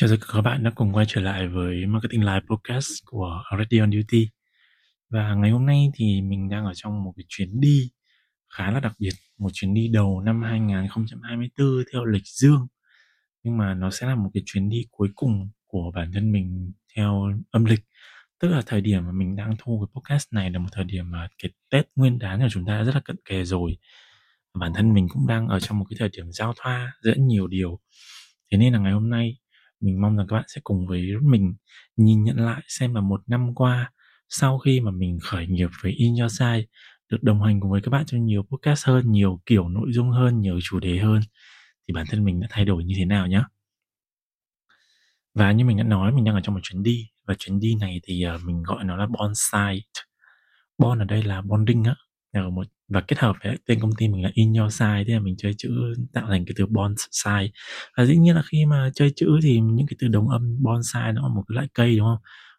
Chào tất cả các bạn đã cùng quay trở lại với Marketing Live Podcast của Already on Duty. Và ngày hôm nay thì mình đang ở trong một cái chuyến đi khá là đặc biệt, một chuyến đi đầu năm 2024 theo lịch dương. Nhưng mà nó sẽ là một cái chuyến đi cuối cùng của bản thân mình theo âm lịch. Tức là thời điểm mà mình đang thu cái podcast này là một thời điểm mà cái Tết Nguyên đán của chúng ta đã rất là cận kề rồi. Bản thân mình cũng đang ở trong một cái thời điểm giao thoa giữa nhiều điều. Thế nên là ngày hôm nay mình mong rằng các bạn sẽ cùng với mình nhìn nhận lại xem là một năm qua sau khi mà mình khởi nghiệp với In Your Side được đồng hành cùng với các bạn trong nhiều podcast hơn, nhiều kiểu nội dung hơn, nhiều chủ đề hơn thì bản thân mình đã thay đổi như thế nào nhé. Và như mình đã nói mình đang ở trong một chuyến đi và chuyến đi này thì ờ, mình gọi nó là bonsai. bon ở đây là bonding á, một, và kết hợp với tên công ty mình là In Your Side, thế là mình chơi chữ tạo thành cái từ bonsai. Và dĩ nhiên là khi mà chơi chữ thì những cái từ đồng âm bonsai nó là một cái loại cây, đúng không?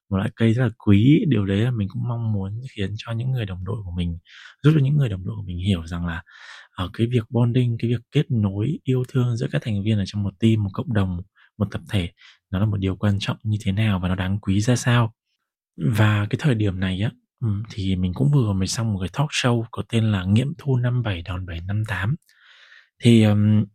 Một loại cây rất là quý. Điều đấy là mình cũng mong muốn khiến cho những người đồng đội của mình, giúp cho những người đồng đội của mình hiểu rằng là ở cái việc bonding, cái việc kết nối yêu thương giữa các thành viên ở trong một team, một cộng đồng, một tập thể, nó là một điều quan trọng như thế nào và nó đáng quý ra sao? Và cái thời điểm này á Ừ, thì mình cũng vừa mới xong một cái talk show có tên là Nghiệm thu năm bảy đòn bảy năm tám. Thì, um,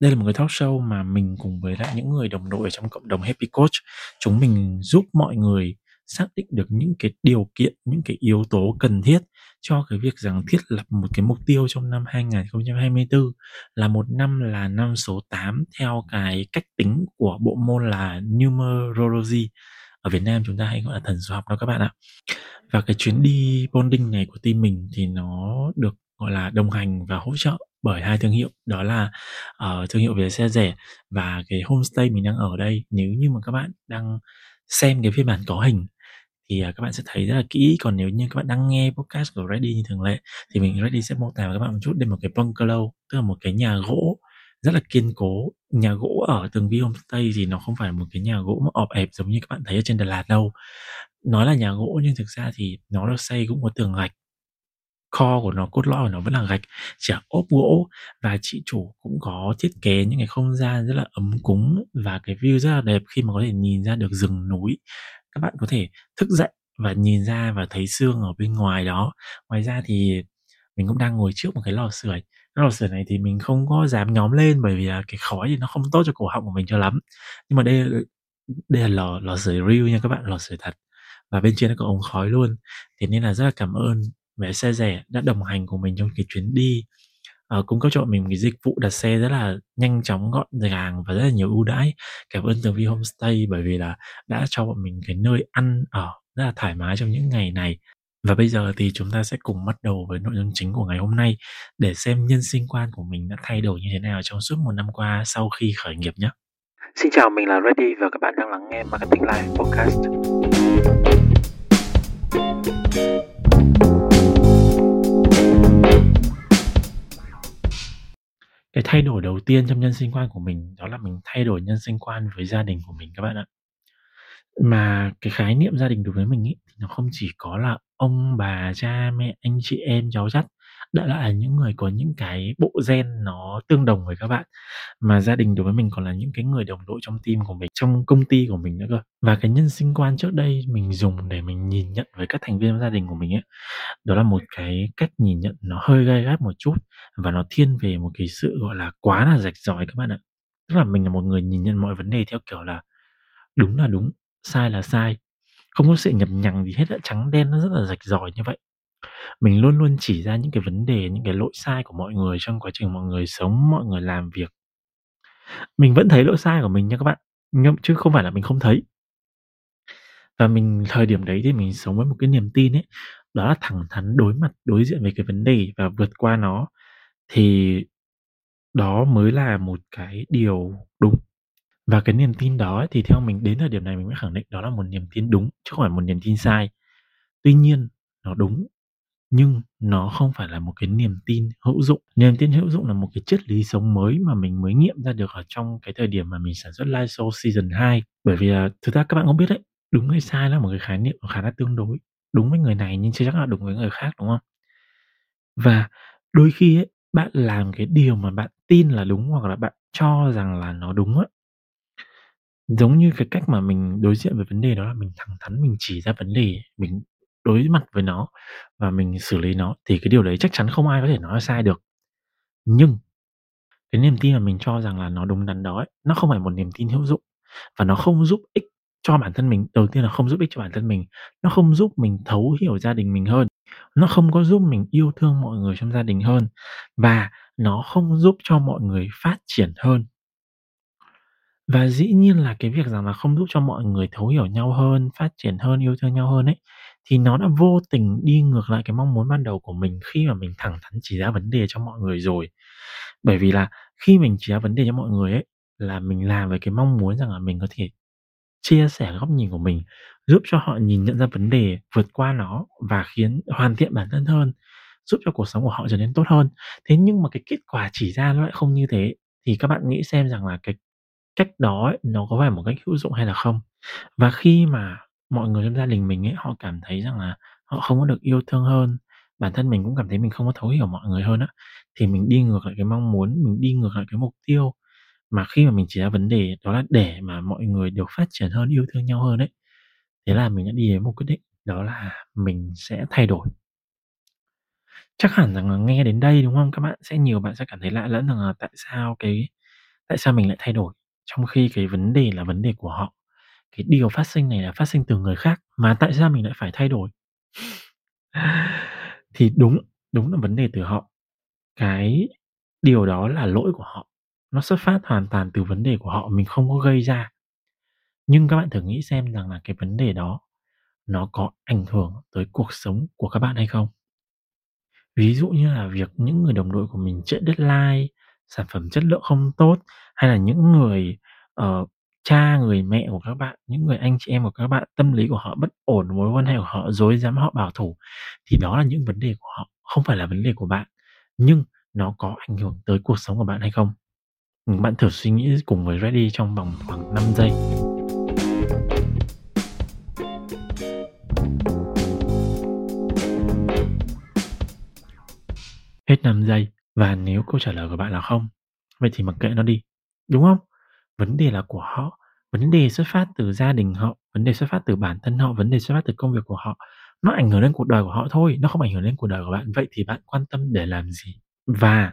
đây là một cái talk show mà mình cùng với lại những người đồng đội trong cộng đồng Happy Coach, chúng mình giúp mọi người xác định được những cái điều kiện, những cái yếu tố cần thiết cho cái việc rằng thiết lập một cái mục tiêu trong năm 2024 là một năm là năm số 8 theo cái cách tính của bộ môn là numerology. Ở Việt Nam chúng ta hay gọi là thần số học đó các bạn ạ. Và cái chuyến đi bonding này của team mình thì nó được gọi là đồng hành và hỗ trợ bởi hai thương hiệu. Đó là uh, thương hiệu về xe rẻ và cái homestay mình đang ở đây. Nếu như mà các bạn đang xem cái phiên bản có hình thì uh, các bạn sẽ thấy rất là kỹ. Còn nếu như các bạn đang nghe podcast của Ready như thường lệ thì mình Ready sẽ mô tả với các bạn một chút đây một cái bungalow tức là một cái nhà gỗ rất là kiên cố. Nhà gỗ ở tường vi homestay thì nó không phải một cái nhà gỗ mà ọp ẹp giống như các bạn thấy ở trên Đà Lạt đâu. Nói là nhà gỗ nhưng thực ra thì nó được xây cũng có tường gạch. Kho của nó, cốt lõi của nó vẫn là gạch, chỉ ốp gỗ và chị chủ cũng có thiết kế những cái không gian rất là ấm cúng và cái view rất là đẹp khi mà có thể nhìn ra được rừng núi. Các bạn có thể thức dậy và nhìn ra và thấy sương ở bên ngoài đó. Ngoài ra thì mình cũng đang ngồi trước một cái lò sưởi cái lò sưởi này thì mình không có dám nhóm lên bởi vì là cái khói thì nó không tốt cho cổ họng của mình cho lắm. Nhưng mà đây đây là lò lò sưởi real nha các bạn lò sưởi thật. Và bên trên nó có ống khói luôn. Thế nên là rất là cảm ơn vé xe rẻ đã đồng hành cùng mình trong cái chuyến đi. Ờ, à, cung cấp cho mình một cái dịch vụ đặt xe rất là nhanh chóng gọn gàng và rất là nhiều ưu đãi. Cảm ơn tường vi homestay bởi vì là đã cho bọn mình cái nơi ăn ở rất là thoải mái trong những ngày này và bây giờ thì chúng ta sẽ cùng bắt đầu với nội dung chính của ngày hôm nay để xem nhân sinh quan của mình đã thay đổi như thế nào trong suốt một năm qua sau khi khởi nghiệp nhé. Xin chào, mình là Ready và các bạn đang lắng nghe Marketing Live Podcast. Cái thay đổi đầu tiên trong nhân sinh quan của mình đó là mình thay đổi nhân sinh quan với gia đình của mình các bạn ạ. Mà cái khái niệm gia đình đối với mình ấy thì nó không chỉ có là ông bà, cha mẹ, anh chị em, cháu chắt đã là những người có những cái bộ gen nó tương đồng với các bạn. Mà gia đình đối với mình còn là những cái người đồng đội trong team của mình trong công ty của mình nữa cơ. Và cái nhân sinh quan trước đây mình dùng để mình nhìn nhận với các thành viên gia đình của mình ấy đó là một cái cách nhìn nhận nó hơi gai gắt một chút và nó thiên về một cái sự gọi là quá là rạch ròi các bạn ạ. Tức là mình là một người nhìn nhận mọi vấn đề theo kiểu là đúng là đúng sai là sai không có sự nhập nhằng gì hết trắng đen nó rất là rạch ròi như vậy. Mình luôn luôn chỉ ra những cái vấn đề, những cái lỗi sai của mọi người trong quá trình mọi người sống, mọi người làm việc. Mình vẫn thấy lỗi sai của mình nha các bạn, nhưng chứ không phải là mình không thấy. Và mình, thời điểm đấy thì mình sống với một cái niềm tin ấy, đó là thẳng thắn đối mặt, đối diện với cái vấn đề và vượt qua nó, thì đó mới là một cái điều đúng và cái niềm tin đó thì theo mình đến thời điểm này mình mới khẳng định đó là một niềm tin đúng, chứ không phải một niềm tin sai. Tuy nhiên, nó đúng, nhưng nó không phải là một cái niềm tin hữu dụng. Niềm tin hữu dụng là một cái triết lý sống mới mà mình mới nghiệm ra được ở trong cái thời điểm mà mình sản xuất live show season 2 bởi vì là, thực ra các bạn không biết đấy, đúng hay sai là một cái khái niệm khá là tương đối. Đúng với người này nhưng chưa chắc là đúng với người khác, đúng không? Và đôi khi ấy, bạn làm cái điều mà bạn tin là đúng hoặc là bạn cho rằng là nó đúng ấy Giống như cái cách mà mình đối diện với vấn đề đó là mình thẳng thắn mình chỉ ra vấn đề, mình đối mặt với nó và mình xử lý nó thì cái điều đấy chắc chắn không ai có thể nói là sai được. Nhưng cái niềm tin mà mình cho rằng là nó đúng đắn đó ấy, nó không phải một niềm tin hữu dụng và nó không giúp ích cho bản thân mình. Đầu tiên là không giúp ích cho bản thân mình, nó không giúp mình thấu hiểu gia đình mình hơn, nó không có giúp mình yêu thương mọi người trong gia đình hơn và nó không giúp cho mọi người phát triển hơn. Và dĩ nhiên là cái việc rằng là không giúp cho mọi người thấu hiểu nhau hơn, phát triển hơn, yêu thương nhau hơn ấy, thì nó đã vô tình đi ngược lại cái mong muốn ban đầu của mình khi mà mình thẳng thắn chỉ ra vấn đề cho mọi người rồi. Bởi vì là khi mình chỉ ra vấn đề cho mọi người ấy, là mình làm với cái mong muốn rằng là mình có thể chia sẻ góc nhìn của mình, giúp cho họ nhìn nhận ra vấn đề, vượt qua nó và khiến hoàn thiện bản thân hơn, giúp cho cuộc sống của họ trở nên tốt hơn. Thế nhưng mà cái kết quả chỉ ra nó lại không như thế, thì các bạn nghĩ xem rằng là cái cách đó ấy, nó có phải một cách hữu dụng hay là không? Và khi mà mọi người trong gia đình mình ấy, họ cảm thấy rằng là họ không có được yêu thương hơn, bản thân mình cũng cảm thấy mình không có thấu hiểu mọi người hơn á, thì mình đi ngược lại cái mong muốn, mình đi ngược lại cái mục tiêu mà khi mà mình chỉ ra vấn đề đó là để mà mọi người được phát triển hơn, yêu thương nhau hơn ấy. Thế là mình đã đi đến một quyết định đó là mình sẽ thay đổi. Chắc hẳn rằng là nghe đến đây, đúng không? Các bạn sẽ nhiều bạn sẽ cảm thấy lạ lẫm rằng là tại sao cái tại sao mình lại thay đổi, trong khi cái vấn đề là vấn đề của họ. Cái điều phát sinh này là phát sinh từ người khác, mà tại sao mình lại phải thay đổi? Thì đúng, đúng là vấn đề từ họ. Cái điều đó là lỗi của họ, nó xuất phát hoàn toàn từ vấn đề của họ, mình không có gây ra. Nhưng các bạn thử nghĩ xem rằng là cái vấn đề đó nó có ảnh hưởng tới cuộc sống của các bạn hay không? Ví dụ như là việc những người đồng đội của mình trễ deadline, sản phẩm chất lượng không tốt, hay là những người, uh, cha, người mẹ của các bạn, những người anh chị em của các bạn, tâm lý của họ bất ổn, mối quan hệ của họ dối dám họ bảo thủ, thì đó là những vấn đề của họ, không phải là vấn đề của bạn. Nhưng nó có ảnh hưởng tới cuộc sống của bạn hay không? Bạn thử suy nghĩ cùng với ready trong vòng khoảng 5 giây. Hết 5 giây và nếu câu trả lời của bạn là không, vậy thì mặc kệ nó đi, đúng không? Vấn đề là của họ, vấn đề xuất phát từ gia đình họ, vấn đề xuất phát từ bản thân họ, vấn đề xuất phát từ công việc của họ. Nó ảnh hưởng đến cuộc đời của họ thôi, nó không ảnh hưởng đến cuộc đời của bạn. Vậy thì bạn quan tâm để làm gì? Và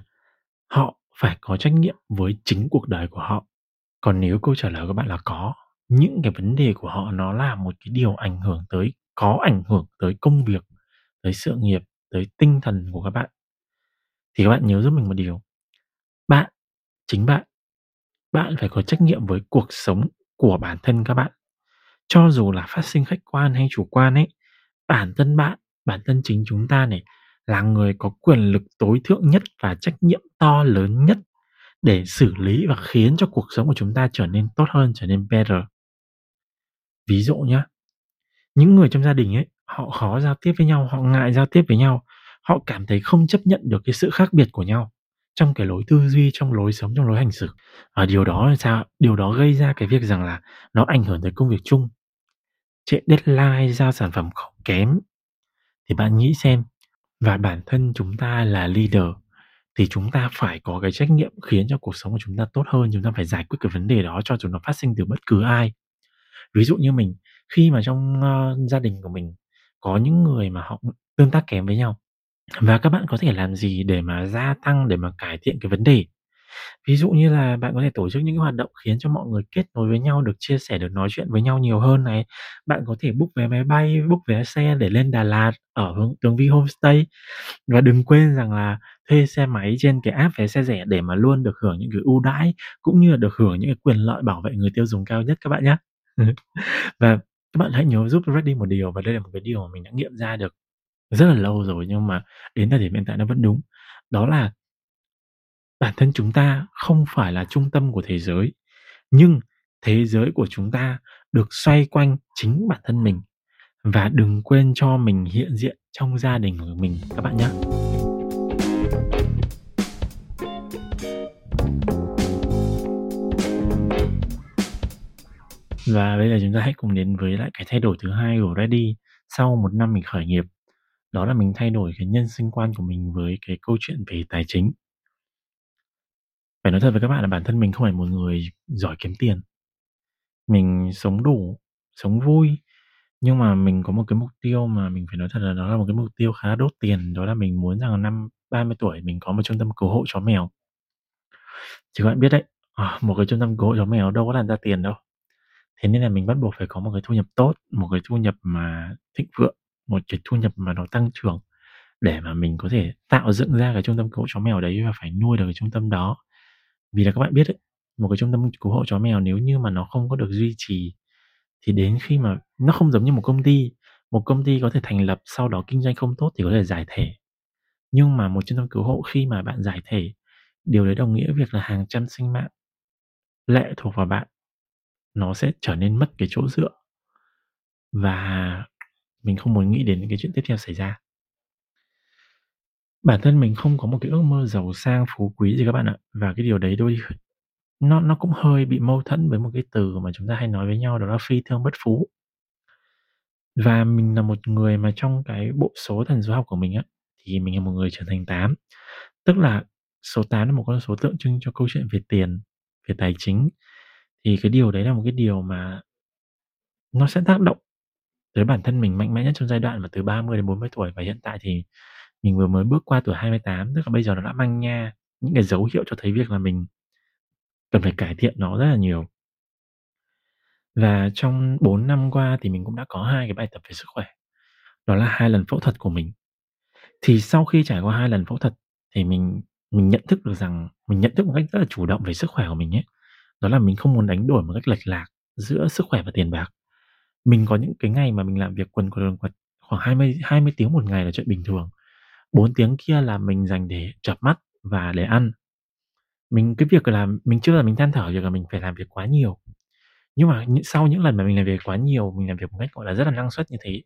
họ phải có trách nhiệm với chính cuộc đời của họ. Còn nếu câu trả lời của bạn là có, những cái vấn đề của họ nó là một cái điều ảnh hưởng tới có ảnh hưởng tới công việc, tới sự nghiệp, tới tinh thần của các bạn. Thì các bạn nhớ giúp mình một điều, bạn, chính bạn, bạn phải có trách nhiệm với cuộc sống của bản thân các bạn. Cho dù là phát sinh khách quan hay chủ quan ấy, bản thân bạn, bản thân chính chúng ta này là người có quyền lực tối thượng nhất và trách nhiệm to lớn nhất để xử lý và khiến cho cuộc sống của chúng ta trở nên tốt hơn, trở nên better. Ví dụ nhá, những người trong gia đình ấy, họ khó giao tiếp với nhau, họ ngại giao tiếp với nhau, họ cảm thấy không chấp nhận được cái sự khác biệt của nhau trong cái lối tư duy, trong lối sống, trong lối hành xử. Và điều đó là sao? Điều đó gây ra cái việc rằng là nó ảnh hưởng tới công việc chung. Trễ deadline, giao sản phẩm kém. Thì bạn nghĩ xem, và bản thân chúng ta là leader thì chúng ta phải có cái trách nhiệm khiến cho cuộc sống của chúng ta tốt hơn, chúng ta phải giải quyết cái vấn đề đó cho dù nó phát sinh từ bất cứ ai. Ví dụ như mình, khi mà trong, uh, gia đình của mình có những người mà họ tương tác kém với nhau, và các bạn có thể làm gì để mà gia tăng, để mà cải thiện cái vấn đề? Ví dụ như là bạn có thể tổ chức những cái hoạt động khiến cho mọi người kết nối với nhau, được chia sẻ, được nói chuyện với nhau nhiều hơn này. Bạn có thể book vé máy bay, book vé xe để lên Đà Lạt ở hướng Tường Vi Homestay. Và đừng quên rằng là thuê xe máy trên cái app vé xe rẻ để mà luôn được hưởng những cái ưu đãi, cũng như là được hưởng những cái quyền lợi bảo vệ người tiêu dùng cao nhất các bạn nhé Và các bạn hãy nhớ giúp Reddy một điều, và đây là một cái điều mà mình đã nghiệm ra được rất là lâu rồi, nhưng mà đến thời điểm hiện tại nó vẫn đúng. Đó là bản thân chúng ta không phải là trung tâm của thế giới, nhưng thế giới của chúng ta được xoay quanh chính bản thân mình. Và đừng quên cho mình hiện diện trong gia đình của mình các bạn nhé Và bây giờ chúng ta hãy cùng đến với lại cái thay đổi thứ hai của Ready sau một năm mình khởi nghiệp. Đó là mình thay đổi cái nhân sinh quan của mình với cái câu chuyện về tài chính. Phải nói thật với các bạn là bản thân mình không phải một người giỏi kiếm tiền. mình sống đủ, sống vui. Nhưng mà mình có một cái mục tiêu mà mình phải nói thật là đó là một cái mục tiêu khá đốt tiền, đó là mình muốn rằng năm 30 tuổi mình có một trung tâm cứu hộ chó mèo. chứ các bạn biết đấy, à, một cái trung tâm cứu hộ chó mèo đâu có làm ra tiền đâu. Thế nên là mình bắt buộc phải có một cái thu nhập tốt, một cái thu nhập mà thịnh vượng, một cái thu nhập mà nó tăng trưởng để mà mình có thể tạo dựng ra cái trung tâm cứu hộ chó mèo đấy và phải nuôi được cái trung tâm đó. Vì là các bạn biết ấy, một cái trung tâm cứu hộ chó mèo nếu như mà nó không có được duy trì thì đến khi mà nó không giống như một công ty, một công ty có thể thành lập sau đó kinh doanh không tốt thì có thể giải thể. Nhưng mà một trung tâm cứu hộ khi mà bạn giải thể, điều đấy đồng nghĩa việc là hàng trăm sinh mạng lệ thuộc vào bạn nó sẽ trở nên mất cái chỗ dựa. Và mình không muốn nghĩ đến những cái chuyện tiếp theo xảy ra. Bản thân mình không có một cái ước mơ giàu sang phú quý gì các bạn ạ, và cái điều đấy đôi nó nó cũng hơi bị mâu thuẫn với một cái từ mà chúng ta hay nói với nhau đó là phi thương bất phú. Và mình là một người mà trong cái bộ số thần số học của mình á, thì mình là một người trở thành 8. Tức là số 8 là một con số tượng trưng cho câu chuyện về tiền, về tài chính. Thì cái điều đấy là một cái điều mà nó sẽ tác động tới bản thân mình mạnh mẽ nhất trong giai đoạn mà từ 30 đến 40 tuổi và hiện tại thì mình vừa mới bước qua tuổi 28, tức là bây giờ nó đã mang nha những cái dấu hiệu cho thấy việc là mình cần phải cải thiện nó rất là nhiều. Và trong 4 năm qua thì mình cũng đã có hai cái bài tập về sức khỏe. Đó là hai lần phẫu thuật của mình. Thì sau khi trải qua hai lần phẫu thuật thì mình mình nhận thức được rằng mình nhận thức một cách rất là chủ động về sức khỏe của mình ấy. Đó là mình không muốn đánh đổi một cách lệch lạc giữa sức khỏe và tiền bạc. Mình có những cái ngày mà mình làm việc quần quật, quần quật khoảng 20 20 tiếng một ngày là chuyện bình thường. 4 tiếng kia là mình dành để chợp mắt và để ăn. Mình cái việc là mình chưa là mình than thở việc là mình phải làm việc quá nhiều. Nhưng mà những sau những lần mà mình làm việc quá nhiều, mình làm việc một cách, gọi là, rất là năng suất như thế,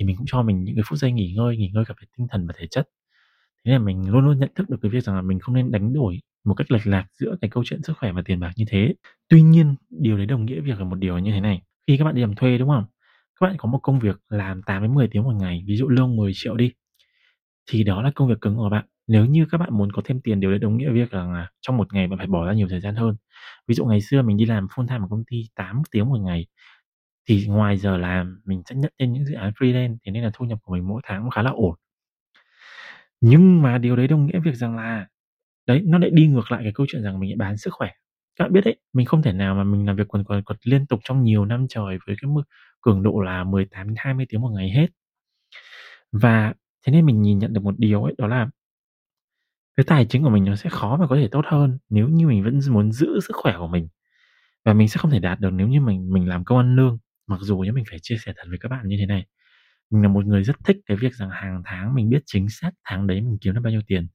thì mình cũng cho mình những cái phút giây nghỉ ngơi, nghỉ ngơi cả về tinh thần và thể chất. Thế nên là mình luôn luôn nhận thức được cái việc rằng là mình không nên đánh đổi một cách lệch lạc giữa cái câu chuyện sức khỏe và tiền bạc như thế. Tuy nhiên, điều đấy đồng nghĩa việc là một điều như thế này, khi các bạn đi làm thuê, đúng không? Các bạn có một công việc làm 8 đến 10 tiếng một ngày, ví dụ lương 10 triệu đi, thì đó là công việc cứng của bạn. Nếu như các bạn muốn có thêm tiền, điều đấy đồng nghĩa việc rằng là trong một ngày bạn phải bỏ ra nhiều thời gian hơn. Ví dụ ngày xưa mình đi làm full time ở công ty 8 tiếng một ngày, thì ngoài giờ làm mình sẽ nhận thêm những dự án freelance, thế nên là thu nhập của mình mỗi tháng cũng khá là ổn. Nhưng mà điều đấy đồng nghĩa việc rằng là đấy, nó lại đi ngược lại cái câu chuyện rằng mình bán sức khỏe. Các bạn biết đấy, mình không thể nào mà mình làm việc quần quần quật liên tục trong nhiều năm trời với cái mức cường độ là 18 đến 20 tiếng một ngày hết. Và thế nên mình nhìn nhận được một điều ấy, đó là cái tài chính của mình nó sẽ khó mà có thể tốt hơn nếu như mình vẫn muốn giữ sức khỏe của mình. Và mình sẽ không thể đạt được nếu như mình mình làm công ăn lương. Mặc dù nhé mình phải chia sẻ thật với các bạn như thế này, mình là một người rất thích cái việc rằng hàng tháng mình biết chính xác tháng đấy mình kiếm được bao nhiêu tiền.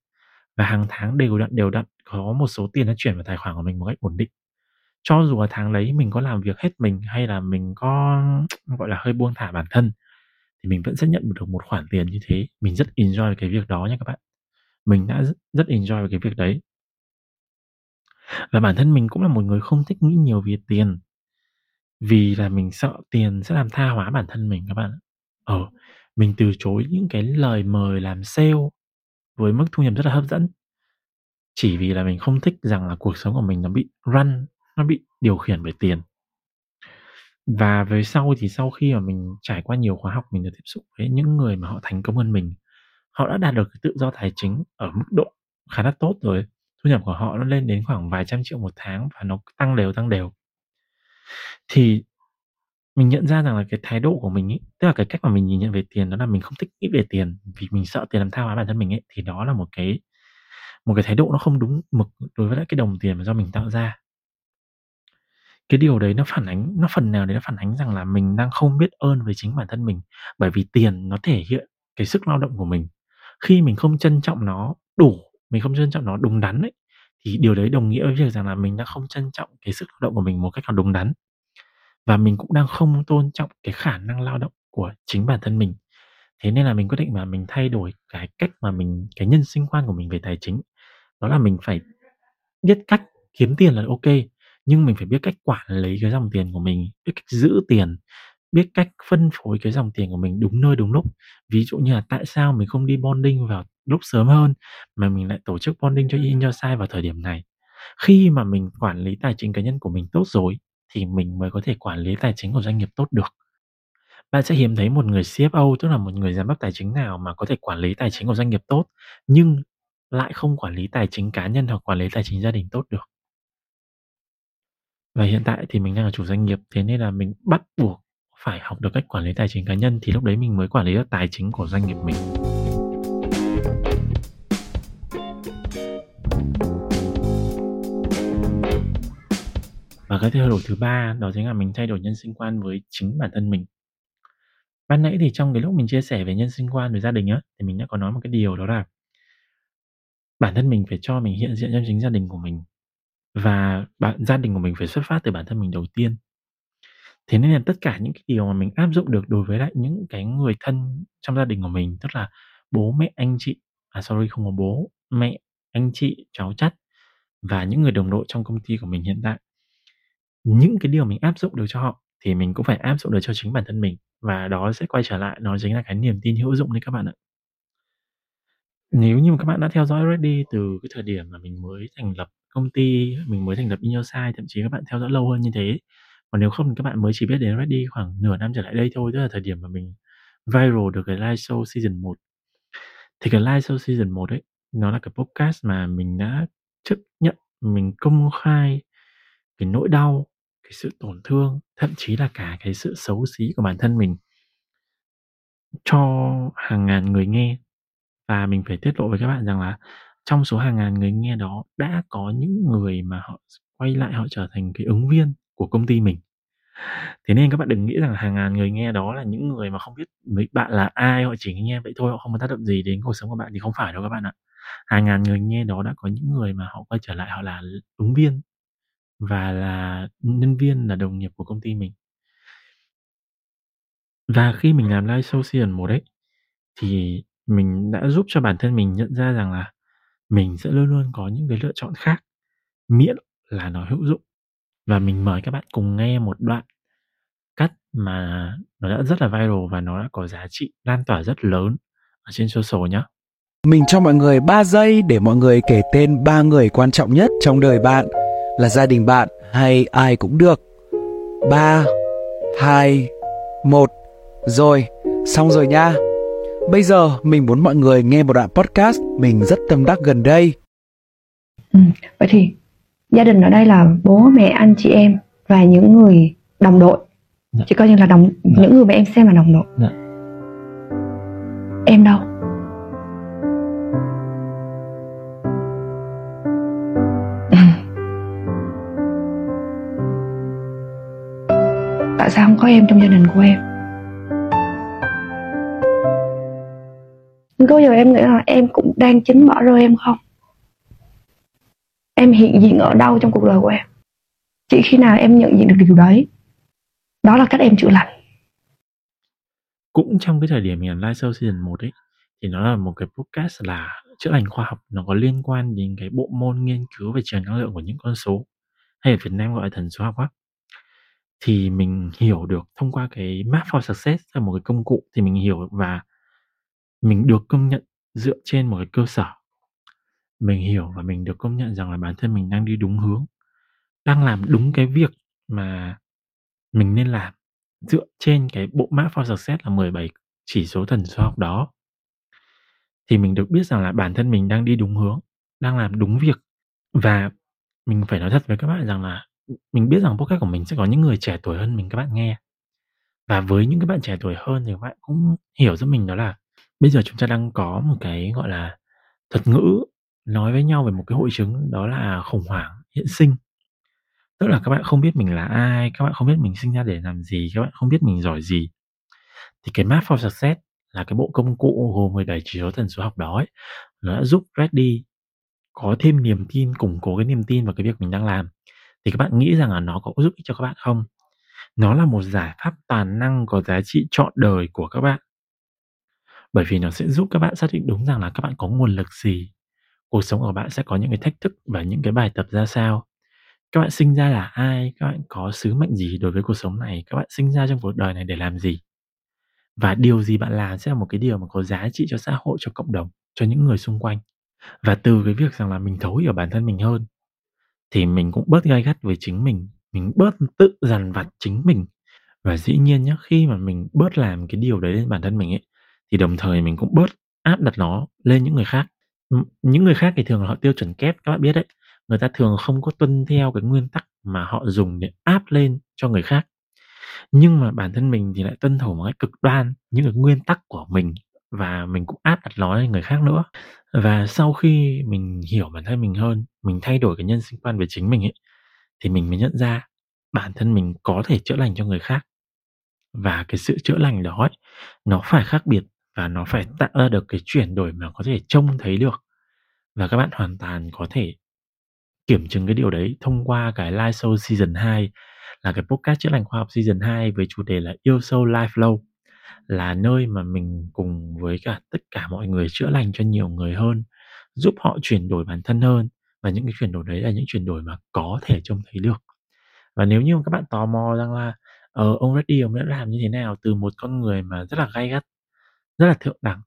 Và hàng tháng đều đặn, đều đặn có một số tiền nó chuyển vào tài khoản của mình một cách ổn định. Cho dù là tháng đấy mình có làm việc hết mình hay là mình có, gọi là, hơi buông thả bản thân, thì mình vẫn sẽ nhận được một khoản tiền như thế. Mình rất enjoy cái việc đó nha các bạn. Mình đã rất enjoy cái việc đấy. Và bản thân mình cũng là một người không thích nghĩ nhiều về tiền. Vì là mình sợ tiền sẽ làm tha hóa bản thân mình các bạn. Ờ, mình từ chối những cái lời mời làm sale với mức thu nhập rất là hấp dẫn. Chỉ vì là mình không thích rằng là cuộc sống của mình nó bị run, nó bị điều khiển bởi tiền. Và về sau thì sau khi mà mình trải qua nhiều khóa học, mình được tiếp xúc với những người mà họ thành công hơn mình. Họ đã đạt được cái tự do tài chính ở mức độ khá là tốt rồi. Thu nhập của họ nó lên đến khoảng vài trăm triệu một tháng và nó tăng đều, tăng đều. Thì mình nhận ra rằng là cái thái độ của mình ấy, tức là cái cách mà mình nhìn nhận về tiền đó là mình không thích nghĩ về tiền, vì mình sợ tiền làm thao hóa bản thân mình ấy, thì đó là một cái một cái thái độ nó không đúng mực đối với lại cái đồng tiền mà do mình tạo ra. Cái điều đấy nó phản ánh nó phần nào đấy nó phản ánh rằng là mình đang không biết ơn với chính bản thân mình, bởi vì tiền nó thể hiện cái sức lao động của mình. Khi mình không trân trọng nó đủ, mình không trân trọng nó đúng đắn ấy, thì điều đấy đồng nghĩa với việc rằng là mình đã không trân trọng cái sức lao động của mình một cách nào đúng đắn. Và mình cũng đang không tôn trọng cái khả năng lao động của chính bản thân mình. Thế nên là mình quyết định mà mình thay đổi cái cách mà mình cái nhân sinh quan của mình về tài chính. Đó là mình phải biết cách kiếm tiền là ok nhưng mình phải biết cách quản lý cái dòng tiền của mình, biết cách giữ tiền, biết cách phân phối cái dòng tiền của mình đúng nơi đúng lúc. Ví dụ như là tại sao mình không đi bonding vào lúc sớm hơn, mà mình lại tổ chức bonding cho in cho sai vào thời điểm này. Khi mà mình quản lý tài chính cá nhân của mình tốt rồi, thì mình mới có thể quản lý tài chính của doanh nghiệp tốt được. Bạn sẽ hiếm thấy một người CFO, tức là một người giám đốc tài chính nào mà có thể quản lý tài chính của doanh nghiệp tốt, nhưng lại không quản lý tài chính cá nhân hoặc quản lý tài chính gia đình tốt được. Và hiện tại thì mình đang là chủ doanh nghiệp, thế nên là mình bắt buộc phải học được cách quản lý tài chính cá nhân thì lúc đấy mình mới quản lý được tài chính của doanh nghiệp mình. Và cái thay đổi thứ ba đó chính là mình thay đổi nhân sinh quan với chính bản thân mình. Ban nãy thì trong cái lúc mình chia sẻ về nhân sinh quan với gia đình á, thì mình đã có nói một cái điều đó là bản thân mình phải cho mình hiện diện trong chính gia đình của mình và bạn gia đình của mình phải xuất phát từ bản thân mình đầu tiên. Thế nên là tất cả những cái điều mà mình áp dụng được đối với lại những cái người thân trong gia đình của mình, tức là bố mẹ, anh chị à, sorry không có bố, mẹ, anh chị, cháu chắt và những người đồng đội trong công ty của mình hiện tại. Những cái điều mình áp dụng được cho họ thì mình cũng phải áp dụng được cho chính bản thân mình và đó sẽ quay trở lại nó chính là cái niềm tin hữu dụng đấy các bạn ạ. Nếu như mà các bạn đã theo dõi Reddy từ cái thời điểm mà mình mới thành lập công ty, mình mới thành lập Insight, thậm chí các bạn theo dõi lâu hơn như thế. Còn nếu không thì các bạn mới chỉ biết đến Reddy khoảng nửa năm trở lại đây thôi, tức là thời điểm mà mình viral được cái live show season 1. Thì cái live show season 1 ấy, nó là cái podcast mà mình đã chấp nhận, mình công khai cái nỗi đau, cái sự tổn thương, thậm chí là cả cái sự xấu xí của bản thân mình cho hàng ngàn người nghe. Và mình phải tiết lộ với các bạn rằng là trong số hàng ngàn người nghe đó đã có những người mà họ quay lại họ trở thành cái ứng viên của công ty mình. Thế nên các bạn đừng nghĩ rằng hàng ngàn người nghe đó là những người mà không biết mấy bạn là ai, họ chỉ nghe vậy thôi, họ không có tác động gì đến cuộc sống của bạn thì không phải đâu các bạn ạ. Hàng ngàn người nghe đó đã có những người mà họ quay trở lại họ là ứng viên và là nhân viên, là đồng nghiệp của công ty mình. Và khi mình làm live show season một đấy thì mình đã giúp cho bản thân mình nhận ra rằng là mình sẽ luôn luôn có những cái lựa chọn khác, miễn là nó hữu dụng. Và mình mời các bạn cùng nghe một đoạn cắt mà nó đã rất là viral và nó đã có giá trị lan tỏa rất lớn ở trên social nhá. Mình cho mọi người 3 giây để mọi người kể tên ba người quan trọng nhất trong đời bạn là gia đình bạn hay ai cũng được. 3 2 1 Rồi, xong rồi nha. Bây giờ mình muốn mọi người nghe một đoạn podcast mình rất tâm đắc gần đây. Ừ, vậy thì gia đình ở đây là bố mẹ anh chị em và những người đồng đội Dạ. chỉ coi như là đồng Dạ. những người mà em xem là đồng đội Dạ. em đâu tại sao không có em trong gia đình của em có giờ em nghĩ là em cũng đang chính bỏ rơi em không? Em hiện diện ở đâu trong cuộc đời của em? Chỉ khi nào em nhận diện được điều đấy đó là cách em chữa lành. Cũng trong cái thời điểm mình làm live show season 1 ấy, thì nó là một cái podcast là chữa lành khoa học, nó có liên quan đến cái bộ môn nghiên cứu về trường năng lượng của những con số, hay ở Việt Nam gọi là thần số học á. Thì mình hiểu được thông qua cái Map for Success là một cái công cụ thì mình hiểu và mình được công nhận dựa trên một cái cơ sở. Mình hiểu và mình được công nhận rằng là bản thân mình đang đi đúng hướng, đang làm đúng cái việc mà mình nên làm dựa trên cái bộ mã for Success là 17 chỉ số thần số học đó. Thì mình được biết rằng là bản thân mình đang đi đúng hướng, đang làm đúng việc và mình phải nói thật với các bạn rằng là mình biết rằng podcast của mình sẽ có những người trẻ tuổi hơn mình các bạn nghe. Và với những cái bạn trẻ tuổi hơn thì các bạn cũng hiểu giúp mình đó là bây giờ chúng ta đang có một cái, gọi là, thuật ngữ nói với nhau về một cái hội chứng đó là khủng hoảng hiện sinh. Tức là các bạn không biết mình là ai, các bạn không biết mình sinh ra để làm gì, các bạn không biết mình giỏi gì. Thì cái Map for Success là cái bộ công cụ gồm 17 chỉ số thần số học đó ấy, nó đã giúp Reddy có thêm niềm tin, củng cố cái niềm tin vào cái việc mình đang làm. Thì các bạn nghĩ rằng là nó có giúp ích cho các bạn không? Nó là một giải pháp toàn năng có giá trị trọn đời của các bạn. Bởi vì nó sẽ giúp các bạn xác định đúng rằng là các bạn có nguồn lực gì, cuộc sống của bạn sẽ có những cái thách thức và những cái bài tập ra sao. Các bạn sinh ra là ai, các bạn có sứ mệnh gì đối với cuộc sống này, các bạn sinh ra trong cuộc đời này để làm gì. Và điều gì bạn làm sẽ là một cái điều mà có giá trị cho xã hội, cho cộng đồng, cho những người xung quanh. Và từ cái việc rằng là mình thấu hiểu bản thân mình hơn thì mình cũng bớt gai gắt với chính mình mình bớt tự dằn vặt chính mình. Và dĩ nhiên nhé khi mà mình bớt làm cái điều đấy lên bản thân mình ấy, thì đồng thời mình cũng bớt áp đặt nó lên những người khác. những người khác thì thường là họ tiêu chuẩn kép, các bạn biết đấy. Người ta thường không có tuân theo cái nguyên tắc mà họ dùng để áp lên cho người khác. Nhưng mà bản thân mình thì lại tuân thủ một cách cực đoan những cái nguyên tắc của mình và mình cũng áp đặt nó lên người khác nữa. Và sau khi mình hiểu bản thân mình hơn, mình thay đổi cái nhân sinh quan về chính mình ấy, thì mình mới nhận ra bản thân mình có thể chữa lành cho người khác. Và cái sự chữa lành đó ấy, nó phải khác biệt và nó phải tạo ra được cái chuyển đổi mà có thể trông thấy được. Và các bạn hoàn toàn có thể kiểm chứng cái điều đấy thông qua cái Live Show Season 2 là cái podcast chữa lành khoa học Season 2 với chủ đề là yêu sâu life flow là nơi mà mình cùng với cả tất cả mọi người chữa lành cho nhiều người hơn giúp họ chuyển đổi bản thân hơn và những cái chuyển đổi đấy là những chuyển đổi mà có thể trông thấy được và nếu như các bạn tò mò rằng là ờ, ông Reddy ông đã làm như thế nào từ một con người mà rất là gay gắt rất là thượng đẳng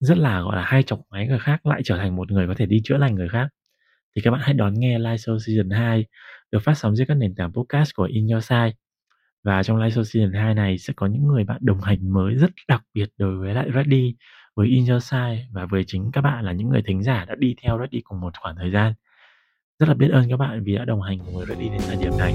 rất là gọi là hay chọc máy người khác lại trở thành một người có thể đi chữa lành người khác thì các bạn hãy đón nghe Live Show Season 2 được phát sóng trên các nền tảng podcast của In Your Side. Và trong Live Show Season 2 này sẽ có những người bạn đồng hành mới rất đặc biệt đối với lại Reddy, với In Your Side và với chính các bạn là những người thính giả đã đi theo Reddy cùng một khoảng thời gian. Rất là biết ơn các bạn vì đã đồng hành cùng với Reddy đến thời điểm này.